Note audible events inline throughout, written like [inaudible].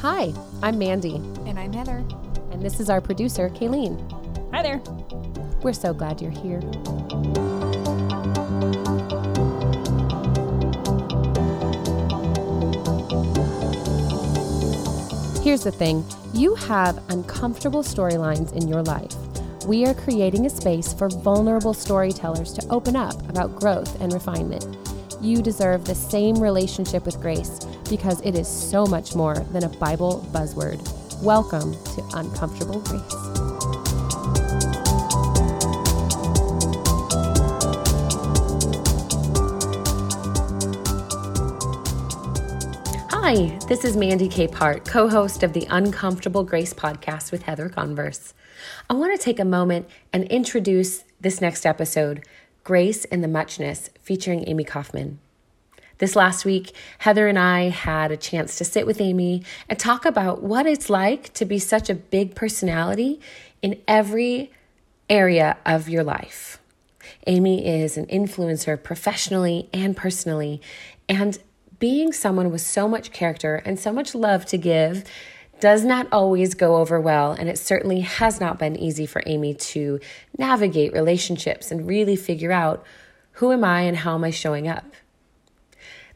Hi, I'm Mandy, And I'm Heather. and this is our producer, Kaylene. Hi there. We're so glad you're here. Here's the thing you have uncomfortable storylines in your life. We are creating a space for vulnerable storytellers to open up about growth and refinement. You deserve the same relationship with grace because it is so much more than a Bible buzzword. Welcome to Uncomfortable Grace. Hi, this is Mandy Capehart, co host of the Uncomfortable Grace podcast with Heather Converse. I want to take a moment and introduce this next episode, Grace in the Muchness, featuring Amy Kaufman. This last week, Heather and I had a chance to sit with Amy and talk about what it's like to be such a big personality in every area of your life. Amy is an influencer professionally and personally, and being someone with so much character and so much love to give does not always go over well, and it certainly has not been easy for Amy to navigate relationships and really figure out who am I and how am I showing up.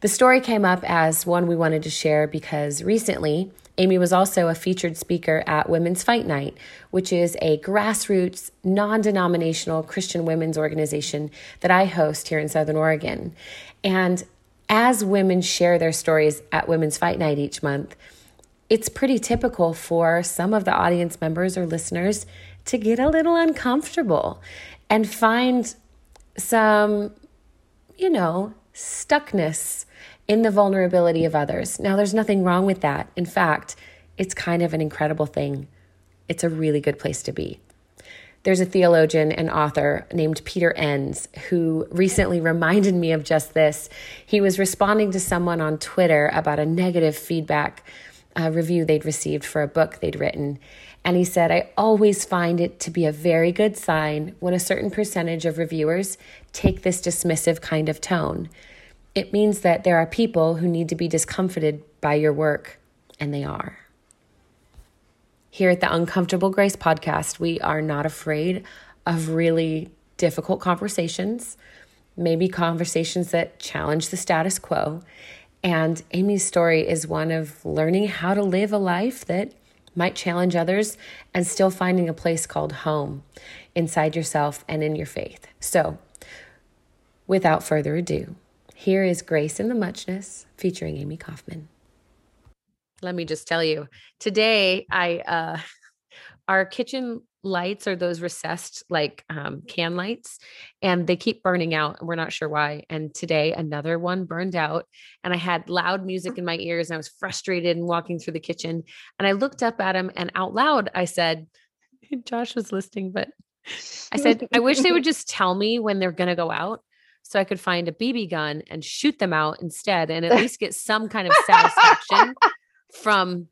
The story came up as one we wanted to share because recently Amy was also a featured speaker at Women's Fight Night, which is a grassroots, non denominational Christian women's organization that I host here in Southern Oregon. And as women share their stories at Women's Fight Night each month, it's pretty typical for some of the audience members or listeners to get a little uncomfortable and find some, you know, stuckness in the vulnerability of others. Now, there's nothing wrong with that. In fact, it's kind of an incredible thing. It's a really good place to be. There's a theologian and author named Peter Enns who recently [laughs] reminded me of just this. He was responding to someone on Twitter about a negative feedback uh, review they'd received for a book they'd written. And he said, I always find it to be a very good sign when a certain percentage of reviewers take this dismissive kind of tone. It means that there are people who need to be discomforted by your work, and they are. Here at the Uncomfortable Grace podcast, we are not afraid of really difficult conversations, maybe conversations that challenge the status quo. And Amy's story is one of learning how to live a life that might challenge others and still finding a place called home inside yourself and in your faith. So, without further ado, here is Grace in the Muchness featuring Amy Kaufman. Let me just tell you, today I uh [laughs] our kitchen lights are those recessed like um, can lights and they keep burning out and we're not sure why and today another one burned out and i had loud music in my ears and i was frustrated and walking through the kitchen and i looked up at him and out loud i said [laughs] josh was listening but i said i wish they would just tell me when they're going to go out so i could find a bb gun and shoot them out instead and at [laughs] least get some kind of satisfaction from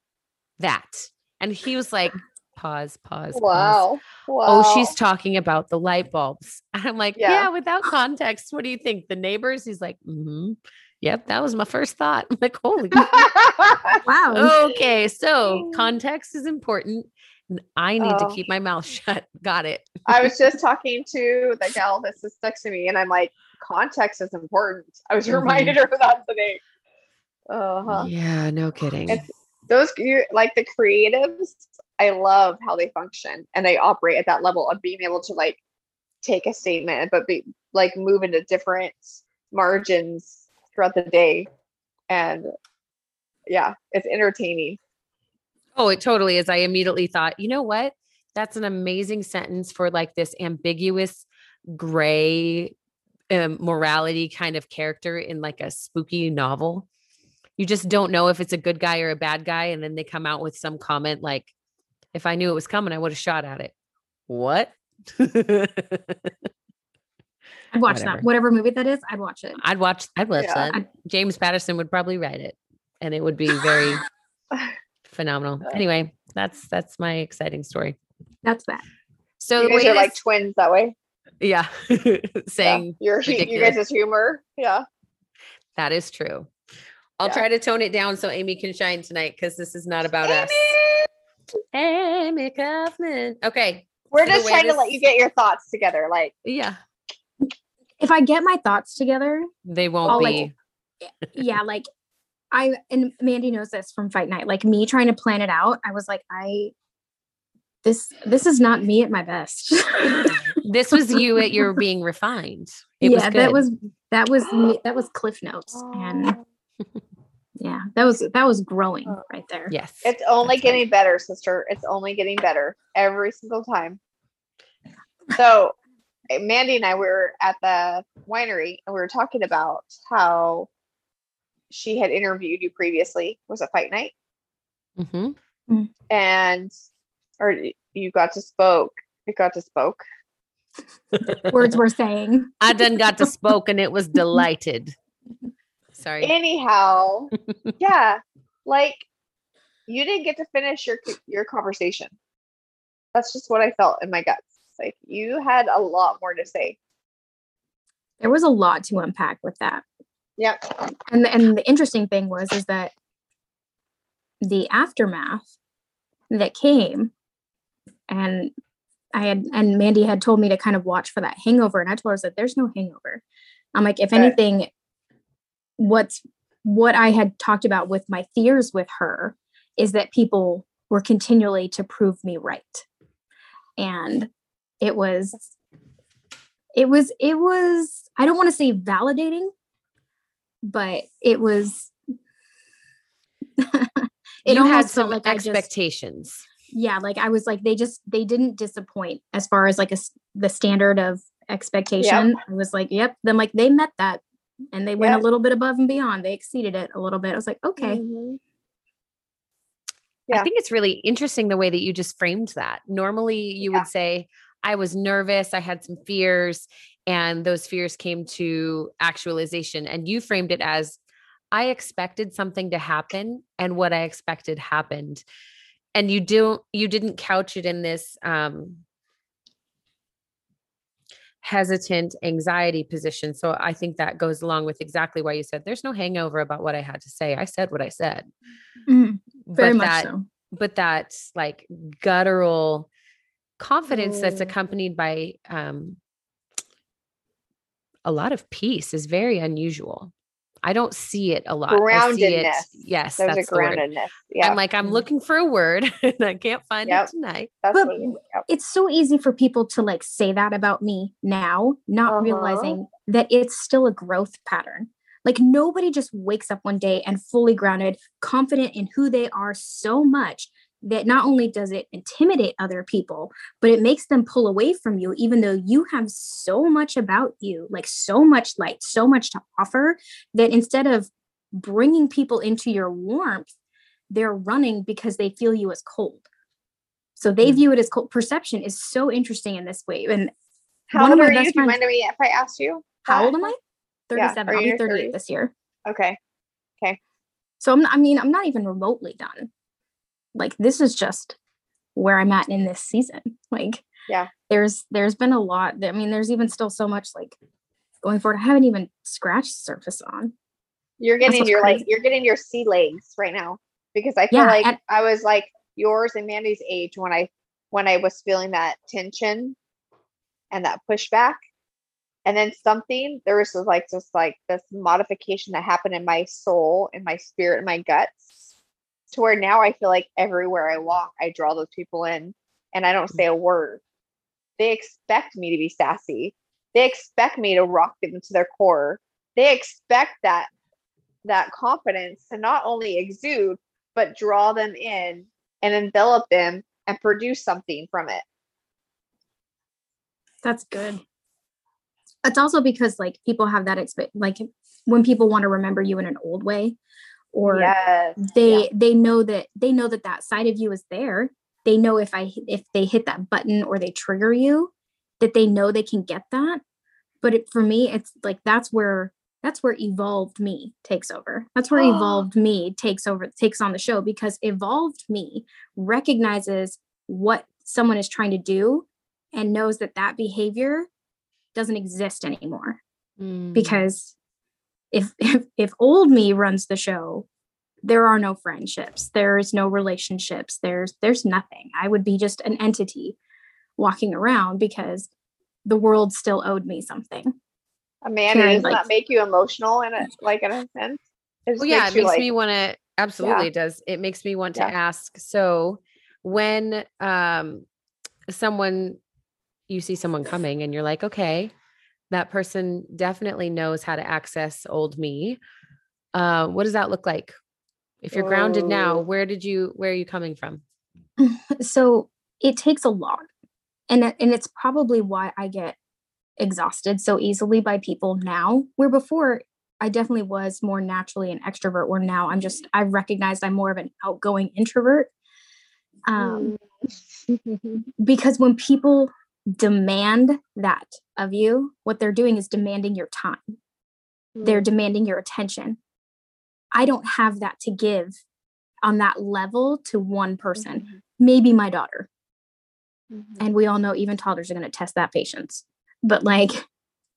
that and he was like pause pause pause. Wow. Wow. Oh, she's talking about the light bulbs. [laughs] And I'm like, yeah. Yeah. without context, what do you think? The neighbors? He's like, mm-hmm. Yep, that was my first thought. [laughs] I'm like, holy Wow. okay. So context is important. I need to Oh. keep my mouth [laughs] shut. Got it. I [laughs] was just talking to the gal that sits next to me, and I'm like, context is important. I was reminded her of that today. Uh-huh. Yeah, no kidding. It's those like the creatives. I love how they function and they operate at that level of being able to like take a statement, but be like move into different margins throughout the day, and yeah, it's entertaining. Oh, it totally is. I immediately thought, you know what? That's an amazing sentence for like this ambiguous gray um, morality kind of character in like a spooky novel. You just don't know if it's a good guy or a bad guy. And then they come out with some comment like, if I knew it was coming, I would have shot at it. What? I'd watch Whatever. that. Whatever movie that is, I'd watch it. I'd watch, I'd watch Yeah. that. I'd- James Patterson would probably write it and it would be very [laughs] phenomenal. Anyway, that's that's my exciting story. That's that. So you the guys way are like twins that way. yeah, [laughs] Yeah. saying your hu- you guys' humor. Yeah. that is true. I'll Yeah. try to tone it down so Amy can shine tonight because this is not about us. Amy! Amy Kaufman. Okay. We're So just way trying to let you get your thoughts together. Like, Yeah. If I get my thoughts together, They won't I'll, be. like, yeah, like I and Mandy knows this from fight night. Like me trying to plan it out, I was like, I this this is not me at my best. [laughs] this was you at your being refined. It was yeah, good. that was that was me, that was Cliff Notes, and yeah, that was that was growing Oh. right there. yes. it's only that's right. getting better, sister. It's only getting better every single time. [laughs] So, Mandy and I were at the winery and we were talking about how she had interviewed you previously. Was a fight night? Mhm. And or you got to spoke. You got to spoke. [laughs] Words were saying. I done got to [laughs] spoke and it was delighted. Sorry. Anyhow, [laughs] yeah, like you didn't get to finish your your conversation. That's just what I felt in my guts. Like you had a lot more to say. There was a lot to unpack with that. Yep. and and the interesting thing was is that the aftermath that came and i had and mandy had told me to kind of watch for that hangover and i told her that there's no hangover. I'm like if anything what's what i had talked about with my fears with her is that people were continually to prove me right. And it was it was it was i don't want to say validating but it was [laughs] it you had some like I just expectations. yeah like i was like they just they didn't disappoint as far as like a, the standard of expectation i was like yep then like they met that and they went Yep. a little bit above and beyond they exceeded it a little bit i was like okay Mhm. I think it's really interesting the way that you just framed that. Normally, you Yeah. would say, I was nervous, I had some fears, and those fears came to actualization. And you framed it as, I expected something to happen, and what I expected happened. And you don't, you didn't couch it in this um, hesitant anxiety position. So I think that goes along with exactly why you said there's no hangover about what I had to say. I said what I said. Mhm, very but much that so but that like guttural confidence that's Mm. accompanied by um a lot of peace is very unusual. I don't see it a lot. I see it. Groundedness. Yes, There's that's a the word. groundedness. Yeah. I'm like, I'm Mm. looking for a word [laughs] and I can't find Yep. it tonight. That's But what it is. Yep. it's so easy for people to like say that about me now, not Uh-huh. realizing that it's still a growth pattern. Like nobody just wakes up one day and fully grounded, confident in who they are so much that not only does it intimidate other people, but it makes them pull away from you, even though you have so much about you, like so much light, so much to offer, that instead of bringing people into your warmth, they're running because they feel you as cold. So they Mm. view it as cold. Perception is so interesting in this way. And How old are you? best Do you friends- me if I asked you? how old am I? 37. are I'll be 38 30s? this year. Okay. Okay. So I'm, I mean, I'm not even remotely done. Like this is just where I'm at in this season. [laughs] Like, Yeah. there's there's been a lot. that- I mean, there's even still so much like going forward. I haven't even scratched the surface on. You're getting your like you're getting your sea legs right now because I feel Yeah, like and- I was like yours and Mandy's age when I when I was feeling that tension and that pushback. And then something there was just like just like this modification that happened in my soul, in my spirit, in my guts, to where now I feel like everywhere I walk, I draw those people in and I don't say a word. They expect me to be sassy. They expect me to rock them to their core. They expect that that confidence to not only exude but draw them in and envelop them and produce something from it. That's good. It's also because like people have that expect like when people want to remember you in an old way or yes. they they know that they know that that side of you is there. They know if i if they hit that button or they trigger you that they know they can get that. But it, for me it's like that's where that's where evolved me takes over. That's where evolved me takes over takes on the show because evolved me recognizes what someone is trying to do and knows that that behavior doesn't exist anymore. Mm. because if [laughs] if, if old me runs the show there are no friendships there's no relationships there's there's nothing i would be just an entity walking around because the world still owed me something A Amanda, does like, that make you emotional in a like in a sense? It well, yeah, it makes like, me want to absolutely yeah. it does. It makes me want to ask. So when um someone you see someone coming and you're like, okay, that person definitely knows how to access old me. Uh, what does that look like? If you're grounded now, oh. where did you where are you coming from? [laughs] So it takes a lot. And and it's probably why I get exhausted so easily by people now, where before I definitely was more naturally an extrovert, where now I'm just, I've recognized I'm more of an outgoing introvert. Um, mm. [laughs] because when people demand that of you, what they're doing is demanding your time, mm. they're demanding your attention. I don't have that to give on that level to one person, mm-hmm. maybe my daughter. Mm-hmm. And we all know even toddlers are going to test that patience but like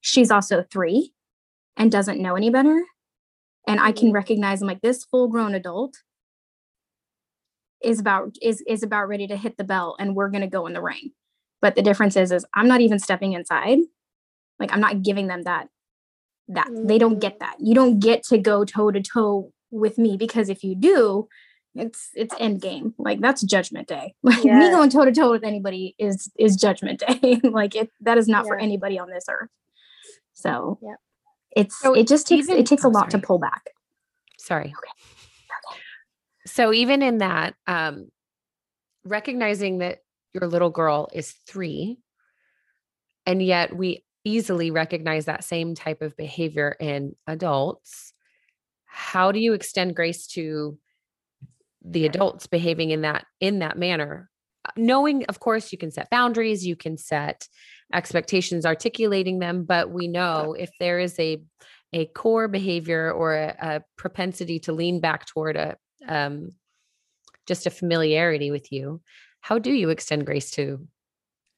she's also three and doesn't know any better. And I can mm-hmm. recognize I'm like this full grown adult is about is is about ready to hit the bell and we're gonna go in the ring. But the difference is is I'm not even stepping inside. Like I'm not giving them that that they don't get that. You don't get to go toe to toe with me because if you do, it's it's end game like that's judgment day [laughs] like me going toe to toe with anybody is is judgment day [laughs] like it that is not yeah. for anybody on this earth so yeah it's so it just takes even, it takes a lot sorry. to pull back sorry okay. okay so even in that um recognizing that your little girl is three and yet we easily recognize that same type of behavior in adults how do you extend grace to the adults behaving in that in that manner? Uh, knowing of course you can set boundaries you can set expectations articulating them but we know if there is a a core behavior or a, a propensity to lean back toward a um, just a familiarity with you how do you extend grace to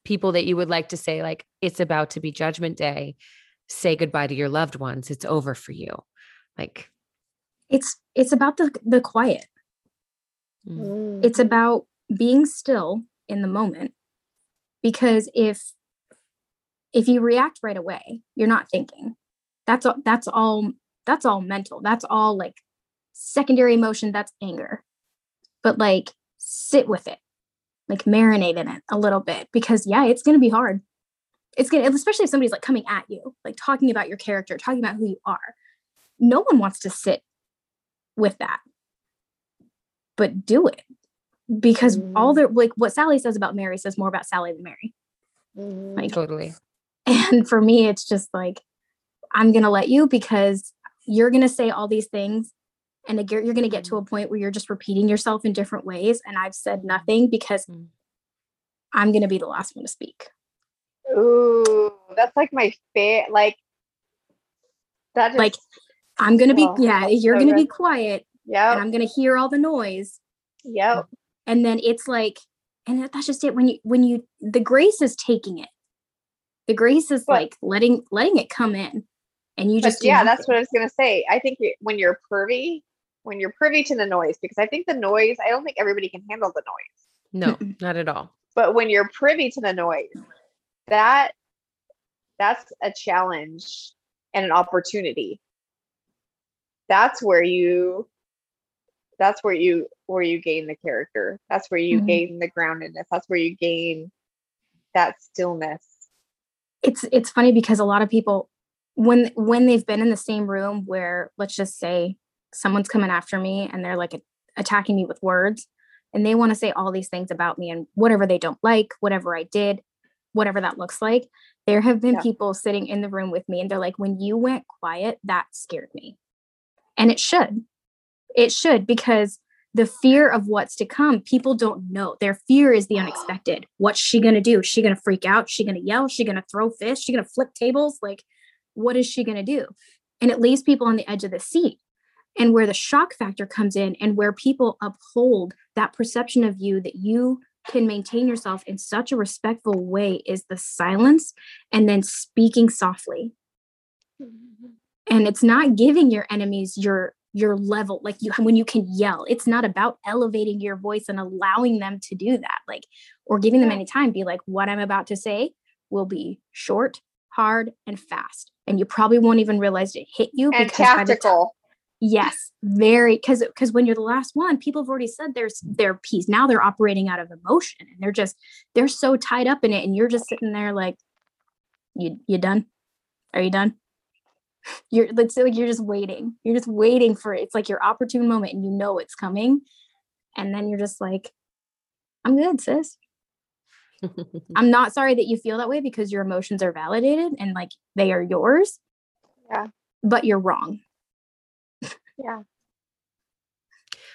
people that you would like to say like it's about to be judgment day say goodbye to your loved ones it's over for you like it's it's about the the quiet Mm. It's about being still in the moment because if if you react right away, you're not thinking. That's all that's all that's all mental. That's all like secondary emotion, that's anger. But like sit with it. Like marinate in it a little bit because yeah, it's going to be hard. It's going to especially if somebody's like coming at you, like talking about your character, talking about who you are. No one wants to sit with that but do it because mm-hmm. all the like what Sally says about Mary says more about Sally than Mary. Mm-hmm. Like totally. [laughs] And for me, it's just like I'm gonna let you because you're gonna say all these things, and you're, you're gonna get to a mm-hmm. point where you're just repeating yourself in different ways. And I've said nothing because mm-hmm. I'm gonna be the last one to speak. Ooh, that's like my favorite. Like that. Is, like I'm gonna be. Oh, yeah, you're so gonna be quiet yeah. I'm gonna hear all the noise. Yep. And then it's like, and that's just it. When you when you the grace is taking it. The grace is but, like letting letting it come in. And you just yeah, that's what I was gonna say. I think when you're privy, when you're privy to the noise, because I think the noise, I don't think everybody can handle the noise. No, not at all. But when you're privy to the noise, that that's a challenge and an opportunity. That's where you that's where you where you gain the character that's where you mm-hmm. gain the groundedness that's where you gain that stillness it's it's funny because a lot of people when when they've been in the same room where let's just say someone's coming after me and they're like attacking me with words and they want to say all these things about me and whatever they don't like whatever i did whatever that looks like there have been yeah. people sitting in the room with me and they're like when you went quiet that scared me and it should it should because the fear of what's to come, people don't know. Their fear is the unexpected. What's she going to do? Is she going to freak out? Is she going to yell? Is she going to throw fists? Is she going to flip tables? Like, what is she going to do? And it leaves people on the edge of the seat. And where the shock factor comes in, and where people uphold that perception of you that you can maintain yourself in such a respectful way, is the silence and then speaking softly. and it's not giving your enemies your your level like you when you can yell it's not about elevating your voice and allowing them to do that like or giving them any time be like what i'm about to say will be short hard and fast and you probably won't even realize it hit you and tactical yes very because because when you're the last one people have already said there's their piece now they're operating out of emotion and they're just they're so tied up in it and you're just sitting there like you you done? Are you done? [laughs] You're let's say like you're just waiting. You're just waiting for it. It's like your opportune moment and you know it's coming. And then you're just like i'm good sis. [laughs] I'm not sorry that you feel that way because your emotions are validated and like they are yours. Yeah. But you're wrong yeah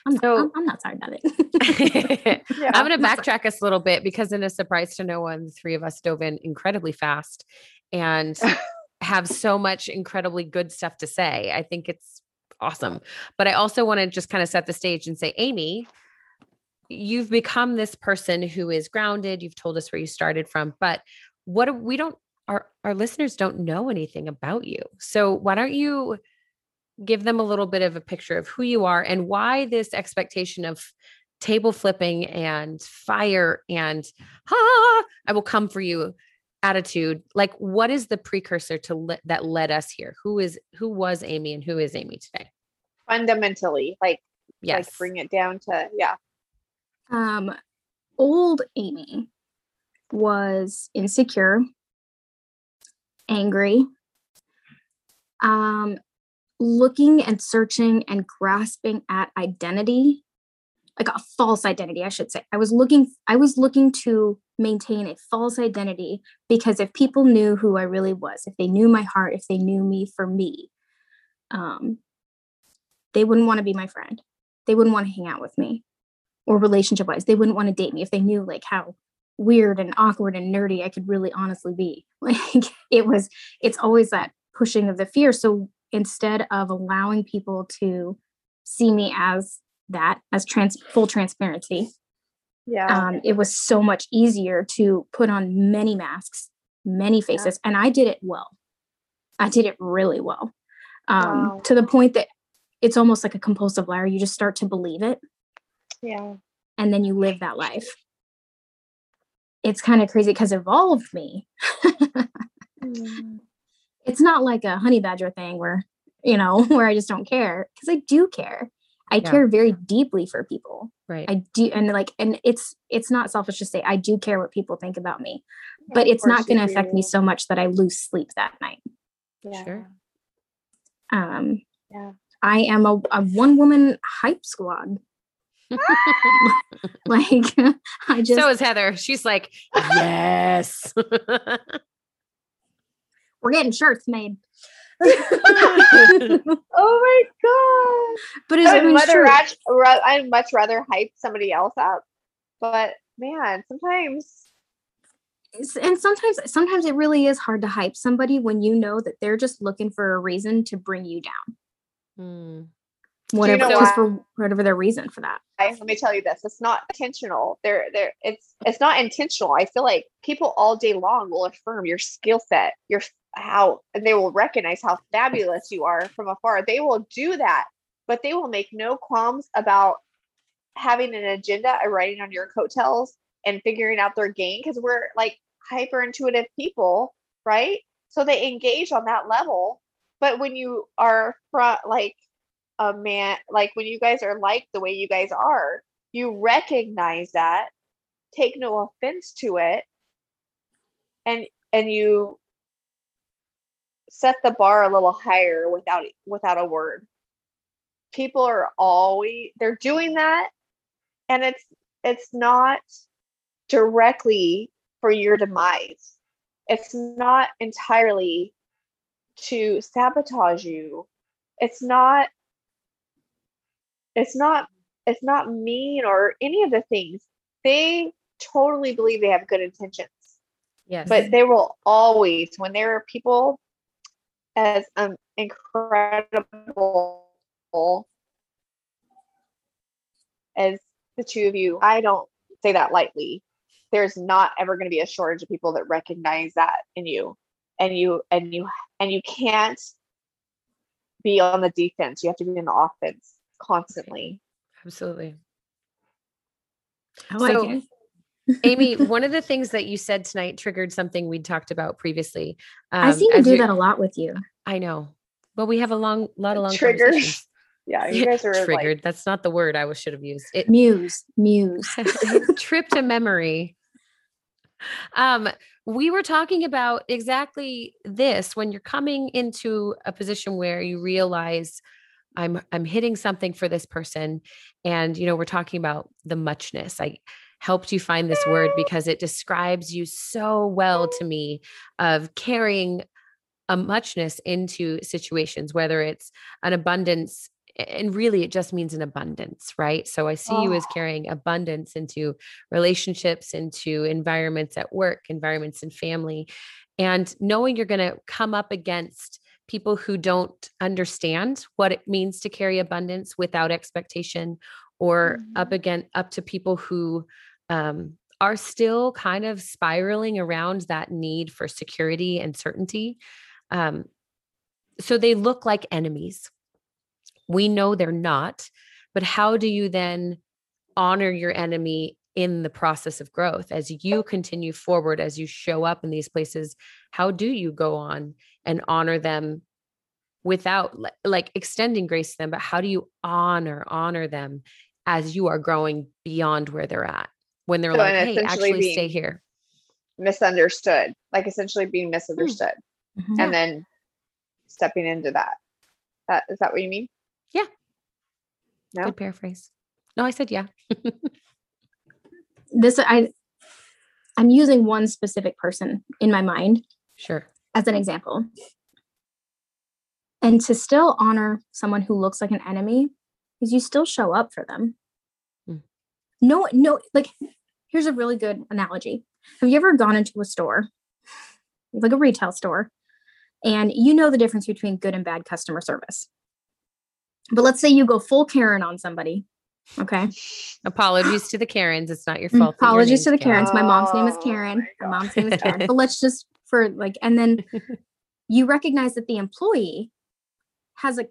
I'm, so, not, I'm, I'm not sorry about it. [laughs] yeah, I'm going to backtrack us a little bit because, in a surprise to no one, the three of us dove in incredibly fast. And [laughs] have so much incredibly good stuff to say. I think it's awesome. But I also want to just kind of set the stage and say, Amy, you've become this person who is grounded. You've told us where you started from, but what we don't our our listeners don't know anything about you. So why don't you give them a little bit of a picture of who you are and why this expectation of table flipping and fire and ha I will come for you attitude like what is the precursor to le- that led us here? Who is who was amy and who is amy today? Fundamentally like yes. like bring it down to yeah. Um old amy was insecure angry um looking and searching and grasping at identity like a false identity i should say i was looking i was looking to maintain a false identity because if people knew who I really was, if they knew my heart, if they knew me for me, um, they wouldn't want to be my friend. They wouldn't want to hang out with me or relationship wise. They wouldn't want to date me if they knew like how weird and awkward and nerdy I could really honestly be. [laughs] Like it was, it's always that pushing of the fear. So instead of allowing people to see me as that, as trans full transparency, yeah. um, it was so much easier to put on many masks many faces yeah. and i did it well. I did it really well. Um, wow. to the point that it's almost like a compulsive liar. You just start to believe it. Yeah. And then you live that life. It's kind of crazy because it evolved me. [laughs] Mm. It's not like a honey badger thing where you know [laughs] where i just don't care because i do care I yeah. care very deeply for people. Right. I do and like and it's it's not selfish to say I do care what people think about me. Yeah, but it's not going to affect me so much that I lose sleep that night. Yeah. Sure. Um yeah. I am a, a one woman hype squad. [laughs] [laughs] like I just So is Heather. She's like, "Yes." We're getting shirts made. [laughs] oh my god! But is I'd, rather rather, I'd much rather hype somebody else up. But man, sometimes and sometimes sometimes it really is hard to hype somebody when you know that they're just looking for a reason to bring you down. Hmm. Whatever, you know just for whatever their reason for that. I, let me tell you this: it's not intentional. There, there, it's it's not intentional. I feel like people all day long will affirm your skill set, your how and they will recognize how fabulous you are from afar. They will do that, but they will make no qualms about having an agenda and writing on your coattails and figuring out their game because we're like hyper intuitive people, right? So they engage on that level. But when you are front like a man, like when you guys are like the way you guys are, you recognize that, take no offense to it, and and you set the bar a little higher without without a word. People are always they're doing that and it's it's not directly for your demise. It's not entirely to sabotage you. It's not it's not it's not mean or any of the things. They totally believe they have good intentions. Yes. But they will always when there are people as um, incredible as the two of you. I don't say that lightly. There's not ever going to be a shortage of people that recognize that in you, and you and you and you can't be on the defense. You have to be in the offense constantly. Absolutely. I like So- it. Amy, [laughs] one of the things that you said tonight triggered something we'd talked about previously. I Um, seem to do that a lot with you. I know. But we have a long lot of long Triggers. [laughs] Yeah, you [laughs] guys are triggered. like That's not the word I should have used. It Muse, muse. trip to memory. Um, we were talking about exactly this when you're coming into a position where you realize I'm I'm hitting something for this person, and you know we're talking about the muchness. I helped you find this word because it describes you so well to me of carrying a muchness into situations, whether it's an abundance and really it just means an abundance right so i see you as Oh. carrying abundance into relationships into environments at work environments in family and knowing you're going to come up against people who don't understand what it means to carry abundance without expectation or up Mhm. again up to people who um, are still kind of spiraling around that need for security and certainty. Um, so they look like enemies. We know they're not but how do you then honor your enemy in the process of growth? As you continue forward as you show up in these places how do you go on and honor them without like extending grace to them but how do you honor honor them as you are growing beyond where they're at when they're So, like hey actually stay here misunderstood, like essentially being misunderstood, Mhm. and then stepping into that. That is that what you mean? Yeah. No? good paraphrase no i said yeah [laughs] This I I'm using one specific person in my mind sure as an example. And to still honor someone who looks like an enemy is you still show up for them. Mm. No, no, like here's a really good analogy. Have you ever gone into a store, like a retail store, and you know the difference between good and bad customer service? But let's say you go full Karen on somebody. Okay. apologies to the karens it's not your Mm, fault that your Apologies to the name's Karen. Karens. My mom's name is Oh Karen. my My, mom's name is [laughs] Karen. But let's just for like, and then [laughs] you recognize that the employee has a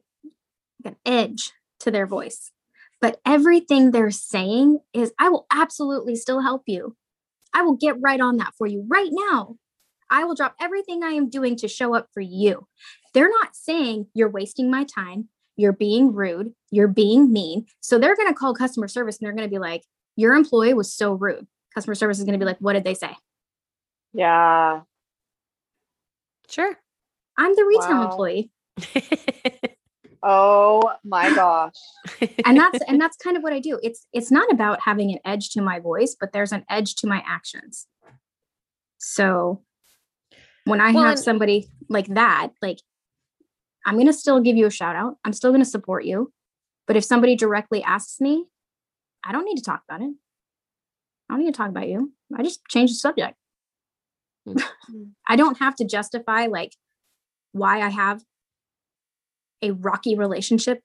an edge to their voice, but everything they're saying is, "I will absolutely still help you. I will get right on that for you right now. I will drop everything I am doing to show up for you." They're not saying you're wasting my time. You're being rude. You're being mean. So they're going to call customer service and they're going to be like, your employee was so rude. Customer service is going to be like, what did they say? Yeah. sure I'm the retail Wow. employee. [laughs] Oh my gosh. And that's and that's kind of what I do. It's it's not about having an edge to my voice, but there's an edge to my actions. So when I Well, have somebody like that, like I'm going to still give you a shout out. I'm still going to support you. But if somebody directly asks me, I don't need to talk about it. I don't need to talk about you. I just change the subject. Mm. [laughs] I don't have to justify like why I have a rocky relationship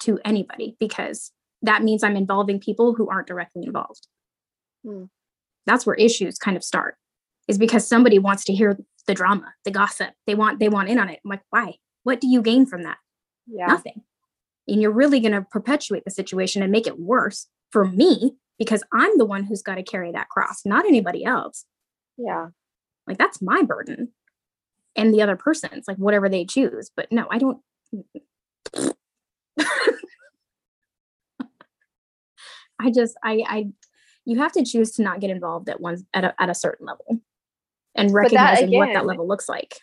to anybody because that means I'm involving people who aren't directly involved. Hmm. That's where issues kind of start. Is because somebody wants to hear the drama, the gossip. They want they want in on it. I'm like, why? What do you gain from that? Yeah. Nothing. And you're really going to perpetuate the situation and make it worse for me because I'm the one who's got to carry that cross, not anybody else. Yeah. Like that's my burden. And the other person's like whatever they choose. But no, I don't. I just I I you have to choose to not get involved at one at a at a certain level and that recognizing what that level looks like.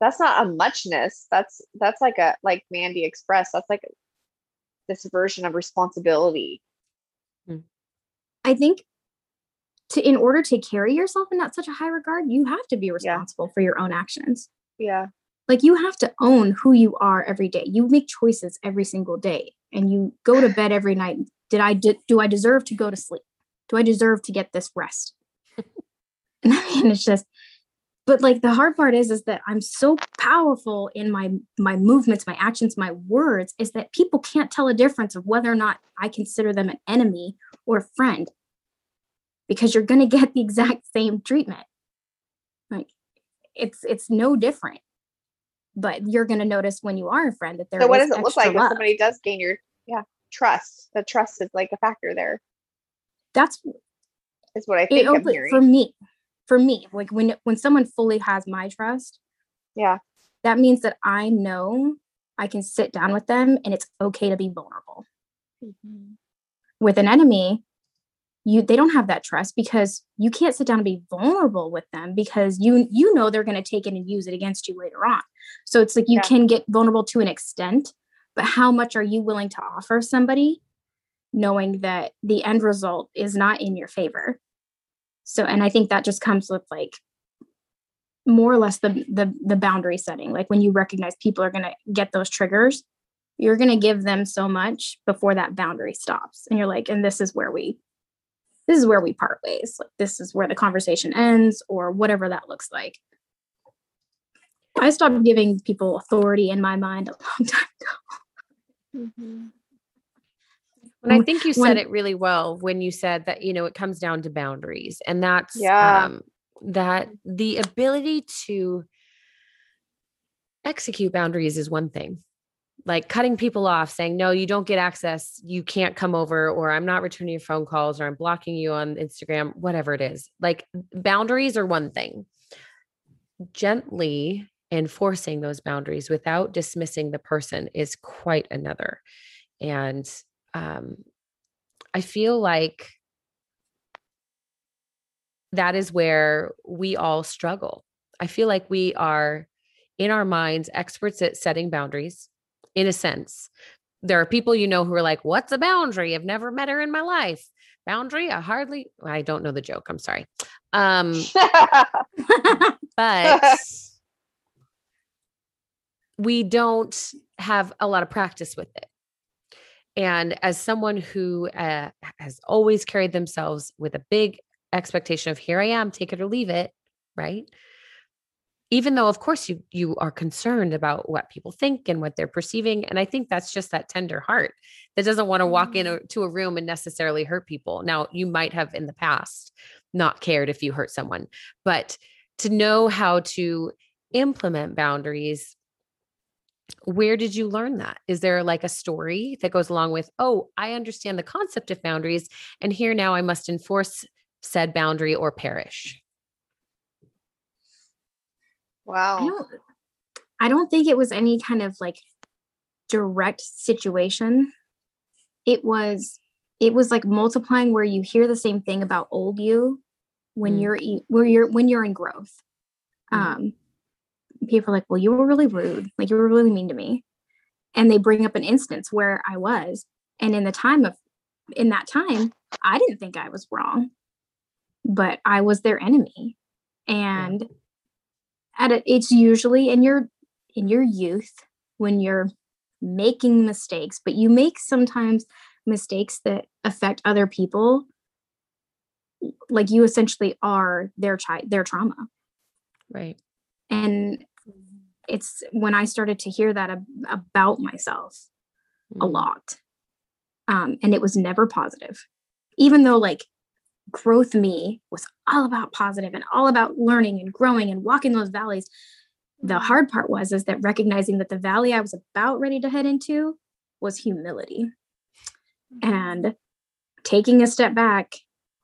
That's not a muchness. That's that's like a like Mandy Express. That's like this version of responsibility. Hmm. I think to in order to carry yourself in that such a high regard, you have to be responsible for your own actions. Yeah. Like you have to own who you are every day. You make choices every single day and you go to bed every night. Did I de- do I deserve to go to sleep? Do I deserve to get this rest? [laughs] and I mean it's just but like the hard part is is that I'm so powerful in my my movements, my actions, my words is that people can't tell a difference of whether or not I consider them an enemy or a friend because you're going [laughs] to get the exact same treatment. Like it's it's no different. But you're going to notice when you are a friend that there so what does it look extra like when love. somebody does gain your yeah trust? The trust is like a factor there. That's is what i it think i'm for me for me like when when someone fully has my trust yeah. that means that i know i can sit down with them and it's okay to be vulnerable. Mm-hmm. With an enemy you they don't have that trust because you can't sit down and be vulnerable with them because you you know they're going to take it and use it against you later on. So it's like you Yeah. can get vulnerable to an extent but how much are you willing to offer somebody knowing that the end result is not in your favor? So and i think that just comes with like more or less the the, the boundary setting. Like when you recognize people are going to get those triggers you're going to give them so much before that boundary stops. And you're like and this is where we this is where we part ways like this is where the conversation ends or whatever that looks like i stopped giving people authority in my mind a long time ago And I think you said when- it really well when you said that, you know, it comes down to boundaries. And that's Yeah. um that the ability to execute boundaries is one thing. Like cutting people off, saying, no, you don't get access, you can't come over, or I'm not returning your phone calls, or I'm blocking you on Instagram, whatever it is. Like boundaries are one thing. Gently enforcing those boundaries without dismissing the person is quite another. And um, I feel like that is where we all struggle. I feel like we are in our minds experts at setting boundaries in a sense. There are people you know who are like, What's a boundary? I've never met her in my life. Boundary? I hardly, I don't know the joke. I'm sorry. Um, but [laughs] we don't have a lot of practice with it. And as someone who uh, has always carried themselves with a big expectation of here I am, take it or leave it, right? Even though, of course, you you are concerned about what people think and what they're perceiving, and I think that's just that tender heart that doesn't want mm-hmm. to walk into a room and necessarily hurt people. Now, you might have in the past not cared if you hurt someone, but to know how to implement boundaries where did you learn that? Is there like a story that goes along with, oh, I understand the concept of boundaries, and here now I must enforce said boundary or perish? I wow. don't I don't think it was any kind of like direct situation. It was it was like multiplying where you hear the same thing about old you when Mm. you're where you're when you're in growth. Mhm. Um people are like, "Well, you were really rude. Like you were really mean to me." And they bring up an instance where I was and in the time of in that time, I didn't think I was wrong. But I was their enemy. And at it it's usually in your in your youth when you're making mistakes but you make sometimes mistakes that affect other people like you essentially are their child their trauma Right. and it's when i started to hear that ab- about myself a Mm. lot um, and it was never positive even though like growth me was all about positive and all about learning and growing and walking those valleys. The mm. hard part was is that recognizing that the valley i was about ready to head into was humility. Mm-hmm. And taking a step back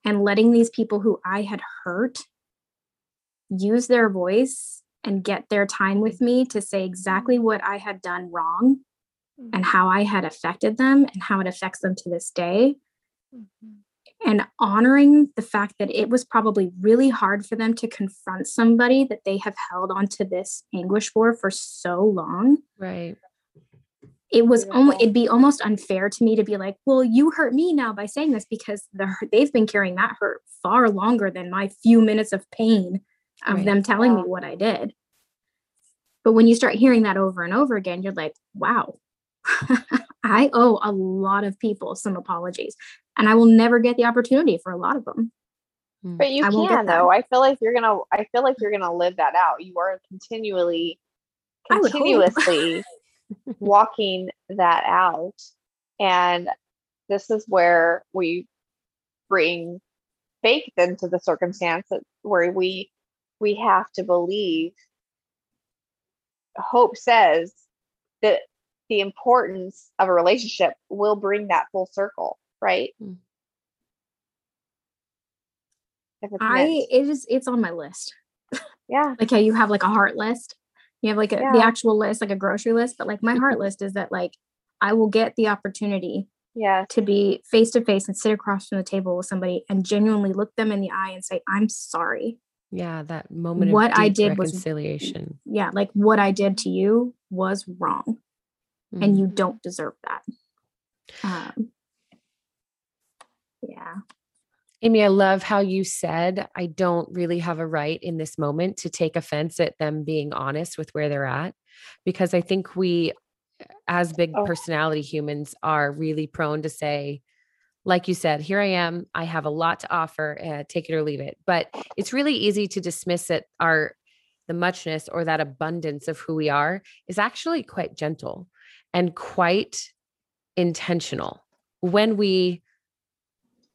and letting these people who i had hurt use their voice and get their time with me to say exactly mm-hmm. what i had done wrong and mm-hmm. how I had affected them and how it affects them to this day. And honoring the fact that it was probably really hard for them to confront somebody that they have held onto this anguish for for so long. Right. It was almost it'd be almost unfair to me to be like, well, you hurt me now by saying this because the, they've been carrying that hurt far longer than my few minutes of pain of Right. them telling me what I did. But when you start hearing that over and over again, you're like, wow, [laughs] I owe a lot of people some apologies. And I will never get the opportunity for a lot of them. Hmm. But you I can though. I feel like you're gonna. I feel like you're gonna live that out. You are continually, I would hope. continuously [laughs] walking that out, and this is where we bring faith into the circumstance where we we have to believe hope says that the importance of a relationship will bring that full circle, right? Mm. It's I it is it's on my list. yeah. Like how you have like a heart list. You have like a, the actual list, like a grocery list. But like my heart [laughs] list is that like I will get the opportunity Yeah. to be face to face and sit across from the table with somebody and genuinely look them in the eye and say, I'm sorry. Yeah, that moment of What I deep did was- reconciliation. Yeah, like what I did to you was wrong Mm. and you don't deserve that. Um, yeah. Amy, I love how you said, I don't really have a right in this moment to take offense at them being honest with where they're at. Because I think we, as big Oh. personality humans, are really prone to say, like you said, here I am. I have a lot to offer. Uh, take it or leave it. But it's really easy to dismiss it. Our the muchness or that abundance of who we are is actually quite gentle and quite intentional when we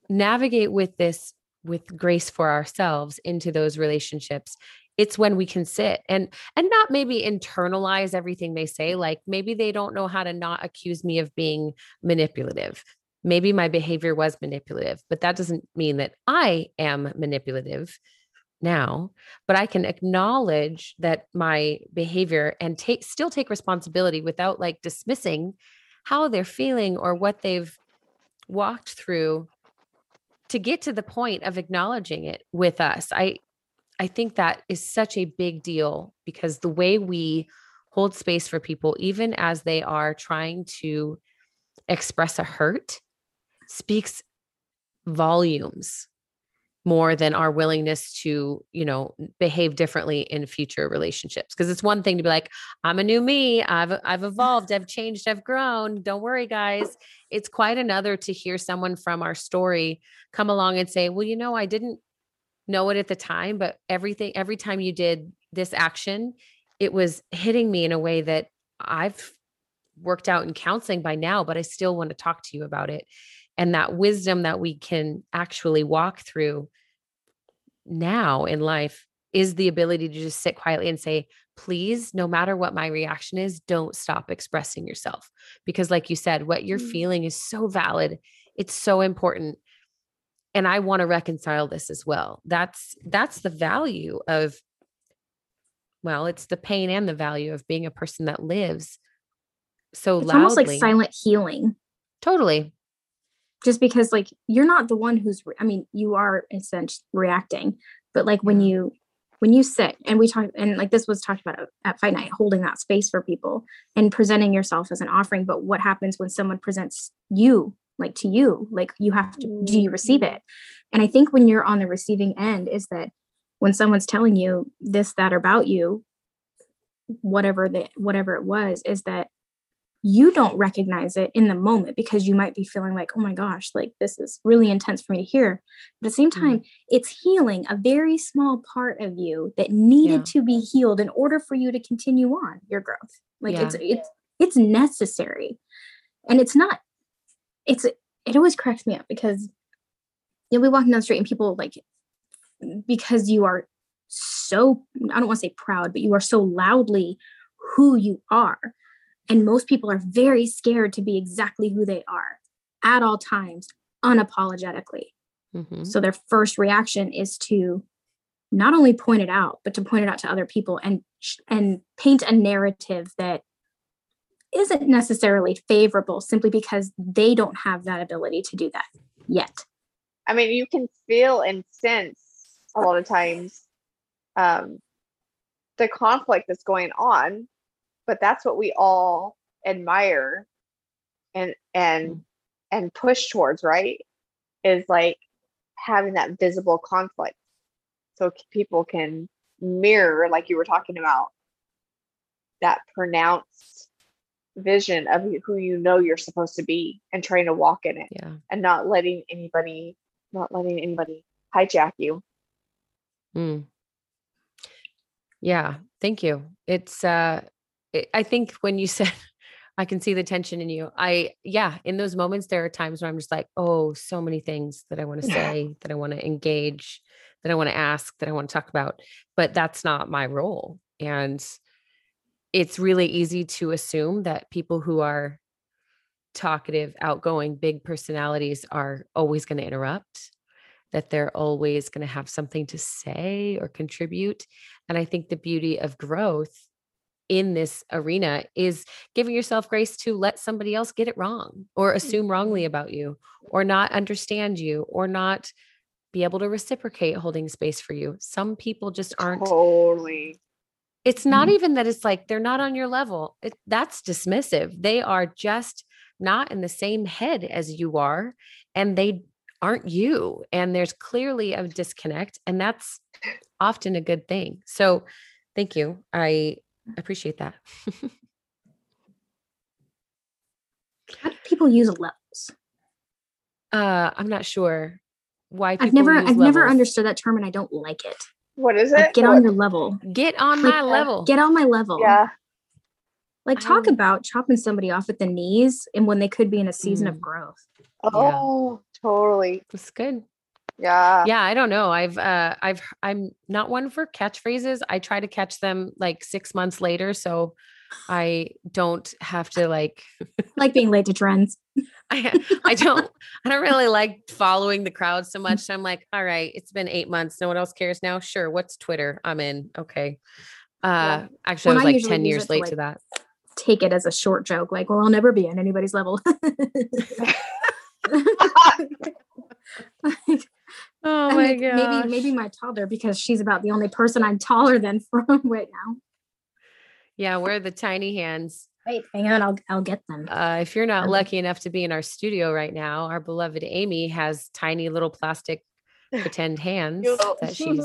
navigate with this with grace for ourselves into those relationships it's when we can sit and and not maybe internalize everything they say like maybe they don't know how to not accuse me of being manipulative. Maybe my behavior was manipulative but that doesn't mean that i am manipulative now but i can acknowledge that my behavior and take still take responsibility without like dismissing how they're feeling or what they've walked through to get to the point of acknowledging it with us i i think that is such a big deal because the way we hold space for people even as they are trying to express a hurt speaks volumes more than our willingness to you know behave differently in future relationships because it's one thing to be like i'm a new me. I've i've evolved. I've changed. I've grown. Don't worry guys. It's quite another to hear someone from our story come along and say well you know i didn't know it at the time but everything every time you did this action it was hitting me in a way that i've worked out in counseling by now but i still want to talk to you about it and that wisdom that we can actually walk through now in life is the ability to just sit quietly and say, please, no matter what my reaction is, don't stop expressing yourself. Because, like you said, what you're Mm. feeling is so valid. It's so important. And I want to reconcile this as well. That's that's the value of well, it's the pain and the value of being a person that lives so It's loudly. almost like silent healing. totally. Just because like you're not the one who's re- i mean you are essentially reacting but like when you when you sit and we talk and like this was talked about at- fight night holding that space for people and presenting yourself as an offering but what happens when someone presents you like to you? Like you have to do you receive Mhm. it? And i think when you're on the receiving end is that when someone's telling you this that or about you whatever the whatever it was is that you don't recognize it in the moment because you might be feeling like oh my gosh like this is really intense for me to hear but at the same Mm. time it's healing a very small part of you that needed Yeah. to be healed in order for you to continue on your growth like it's it's it's necessary and it's not it's it always cracks me up because you'll be walking down the street and people like because you are so i don't want to say proud but you are so loudly who you are and most people are very scared to be exactly who they are at all times unapologetically Mhm. so their first reaction is to not only point it out but to point it out to other people and and paint a narrative that isn't necessarily favorable simply because they don't have that ability to do that yet I mean, you can feel and sense a lot of times um, the conflict that's going on, but that's what we all admire and and and push towards, right? Is like having that visible conflict, so people can mirror, like you were talking about, that pronounced vision of who you know you're supposed to be, and trying to walk in it Yeah. and not letting anybody not letting anybody hijack you Mm. Yeah, thank you. It's uh I think when you [laughs] said I can see the tension in you. I yeah, in those moments there are times where I'm just like, "Oh, so many things that I want to say, that I want to engage, that I want to ask, that I want to talk about." But that's not my role. And it's really easy to assume that people who are talkative, outgoing, big personalities are always going to interrupt, that they're always going to have something to say or contribute. And I think the beauty of growth in this arena is giving yourself grace to let somebody else get it wrong or assume wrongly Mm-hmm. about you or not understand you or not be able to reciprocate holding space for you. Some people just aren't Totally. it's not even that it's like they're not on your level. It, that's dismissive. They are just not in the same head as you are, and they aren't you. And there's clearly a disconnect, and that's often a good thing. So, thank you. I appreciate that. [laughs] How do people use levels? uh, I'm not sure why people I've never use I've never understood that term and I don't like it. What is Like, it? get What- on your level. Get on Like, my uh, level. Get on my level. Yeah. Like talk I- about chopping somebody off at the knees and when they could be in a season Mm. of growth. Oh, totally. It's good. Yeah. yeah i don't know i've uh i've i'm not one for catchphrases i try to catch them like six months later so i don't have to like [laughs] Like being late to trends. [laughs] i i don't [laughs] i don't really like following the crowd so much so i'm like all right it's been eight months no one else cares now sure what's twitter i'm in okay uh actually When i was I like 10 years it to, late like, to that Take it as a short joke, like, well, I'll never be on anybody's level. Oh my god maybe maybe my toddler because she's about the only person I'm taller than [laughs] from right now. yeah we're the tiny hands Wait, hang on, I'll I'll get them. Uh, if you're not Um, lucky enough to be in our studio right now, our beloved Amy has tiny little plastic [laughs] pretend hands that she's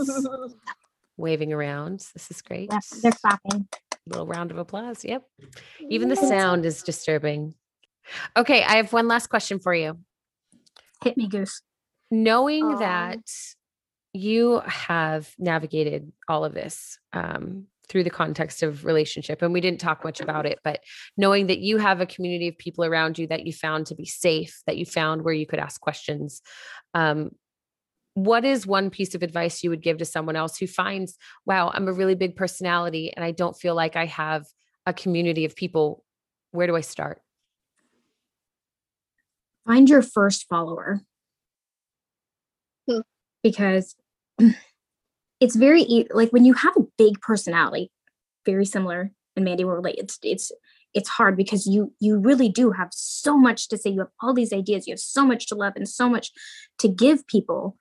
[laughs] waving around. This is great. Yeah, they're clapping. little round of applause. Yep. Even the sound is disturbing. Okay, I have one last question for you. Hit me, goose. Knowing Aw. that you have navigated all of this um, through the context of relationship, and we didn't talk much about it, but knowing that you have a community of people around you that you found to be safe, that you found where you could ask questions. Um, what is one piece of advice you would give to someone else who finds, wow, I'm a really big personality and I don't feel like I have a community of people? Where do I start? Find your first follower. Because [clears throat] it's very like when you have a big personality, very similar, and Mandy will relate. It's it's it's hard because you you really do have so much to say. You have all these ideas. You have so much to love and so much to give people.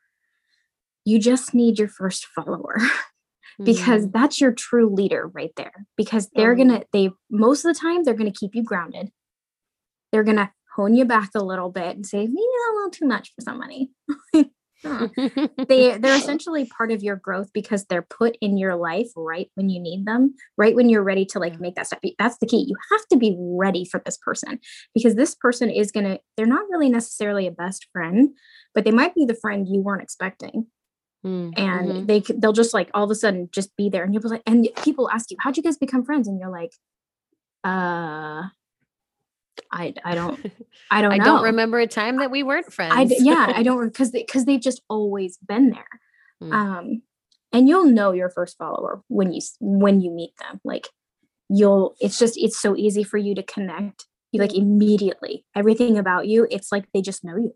You just need your first follower. [laughs] because Mm, that's your true leader right there because they're Mhm. gonna they most of the time they're gonna keep you grounded they're gonna hone you back a little bit and say maybe a little too much for somebody [laughs] Huh. [laughs] they they're essentially part of your growth because they're put in your life right when you need them right when you're ready to like Yeah. make that step that's the key you have to be ready for this person because this person is gonna they're not really necessarily a best friend but they might be the friend you weren't expecting Mm, and mhm. they they'll just like all of a sudden just be there and you'll be like and people ask you how'd you guys become friends and you're like uh i [laughs] i don't i don't I know don't remember a time that we weren't friends. I yeah i [laughs] don't because because they've just always been there Mm. um and you'll know your first follower when you when you meet them like you'll it's just it's so easy for you to connect you like immediately everything about you it's like they just know you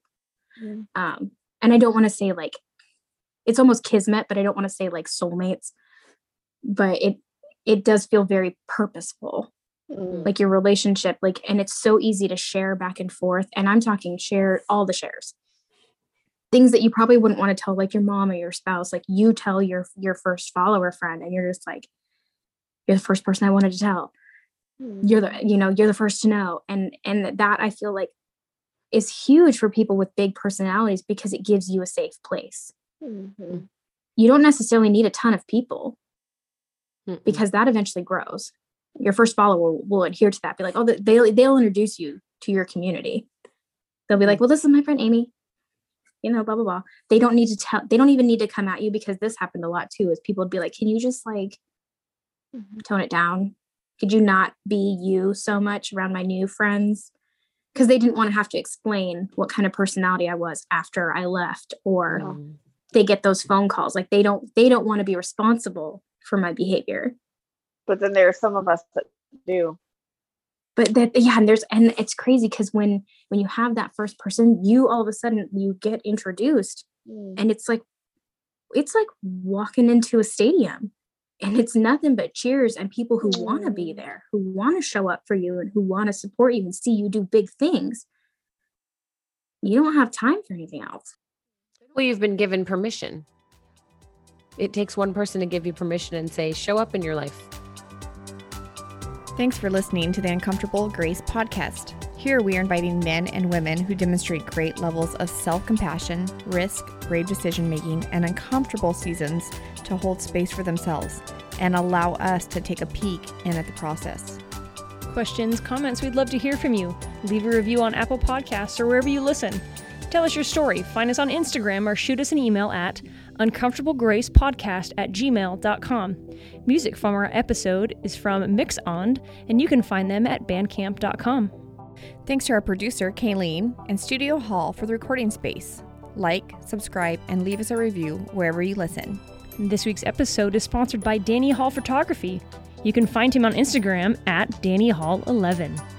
Mm. um and i don't want to say like it's almost kismet but i don't want to say like soulmates but it it does feel very purposeful Mm. like your relationship like and it's so easy to share back and forth and i'm talking share all the shares things that you probably wouldn't want to tell like your mom or your spouse like you tell your your first follower friend and you're just like you're the first person i wanted to tell you're the you know you're the first to know and and that i feel like is huge for people with big personalities because it gives you a safe place Mhm. you don't necessarily need a ton of people Mm-mm. because that eventually grows your first follower will, will adhere to that be like oh they'll they'll introduce you to your community. They'll be like well this is my friend amy. You know blah blah blah. They don't need to tell they don't even need to come at you because this happened a lot too is people would be like can you just like Mhm. tone it down? Could you not be you so much around my new friends? Because they didn't want to have to explain what kind of personality i was after i left or they get those phone calls. Like they don't they don't want to be responsible for my behavior But then there are some of us that do. But that yeah and there's and it's crazy because when when you have that first person you all of a sudden you get introduced mm. and it's like it's like walking into a stadium and it's nothing but cheers and people who want to be there who want to show up for you and who want to support you and see you do big things. You don't have time for anything else. Well you've been given permission. It takes one person to give you permission and say show up in your life Thanks for listening to the Uncomfortable Grace podcast. Here we are inviting men and women who demonstrate great levels of self compassion, risk, brave decision making, and uncomfortable seasons to hold space for themselves and allow us to take a peek in at the process. Questions, comments, we'd love to hear from you. Leave a review on Apple Podcasts or wherever you listen. Tell us your story. Find us on Instagram or shoot us an email at uncomfortablegracepodcast at gmail.com. Music from our episode is from Mixond, and you can find them at bandcamp.com. Thanks to our producer, Kaylene, and Studio Hall for the recording space. Like, subscribe, and leave us a review wherever you listen. This week's episode is sponsored by Danny Hall Photography. You can find him on Instagram at Danny Hall 11.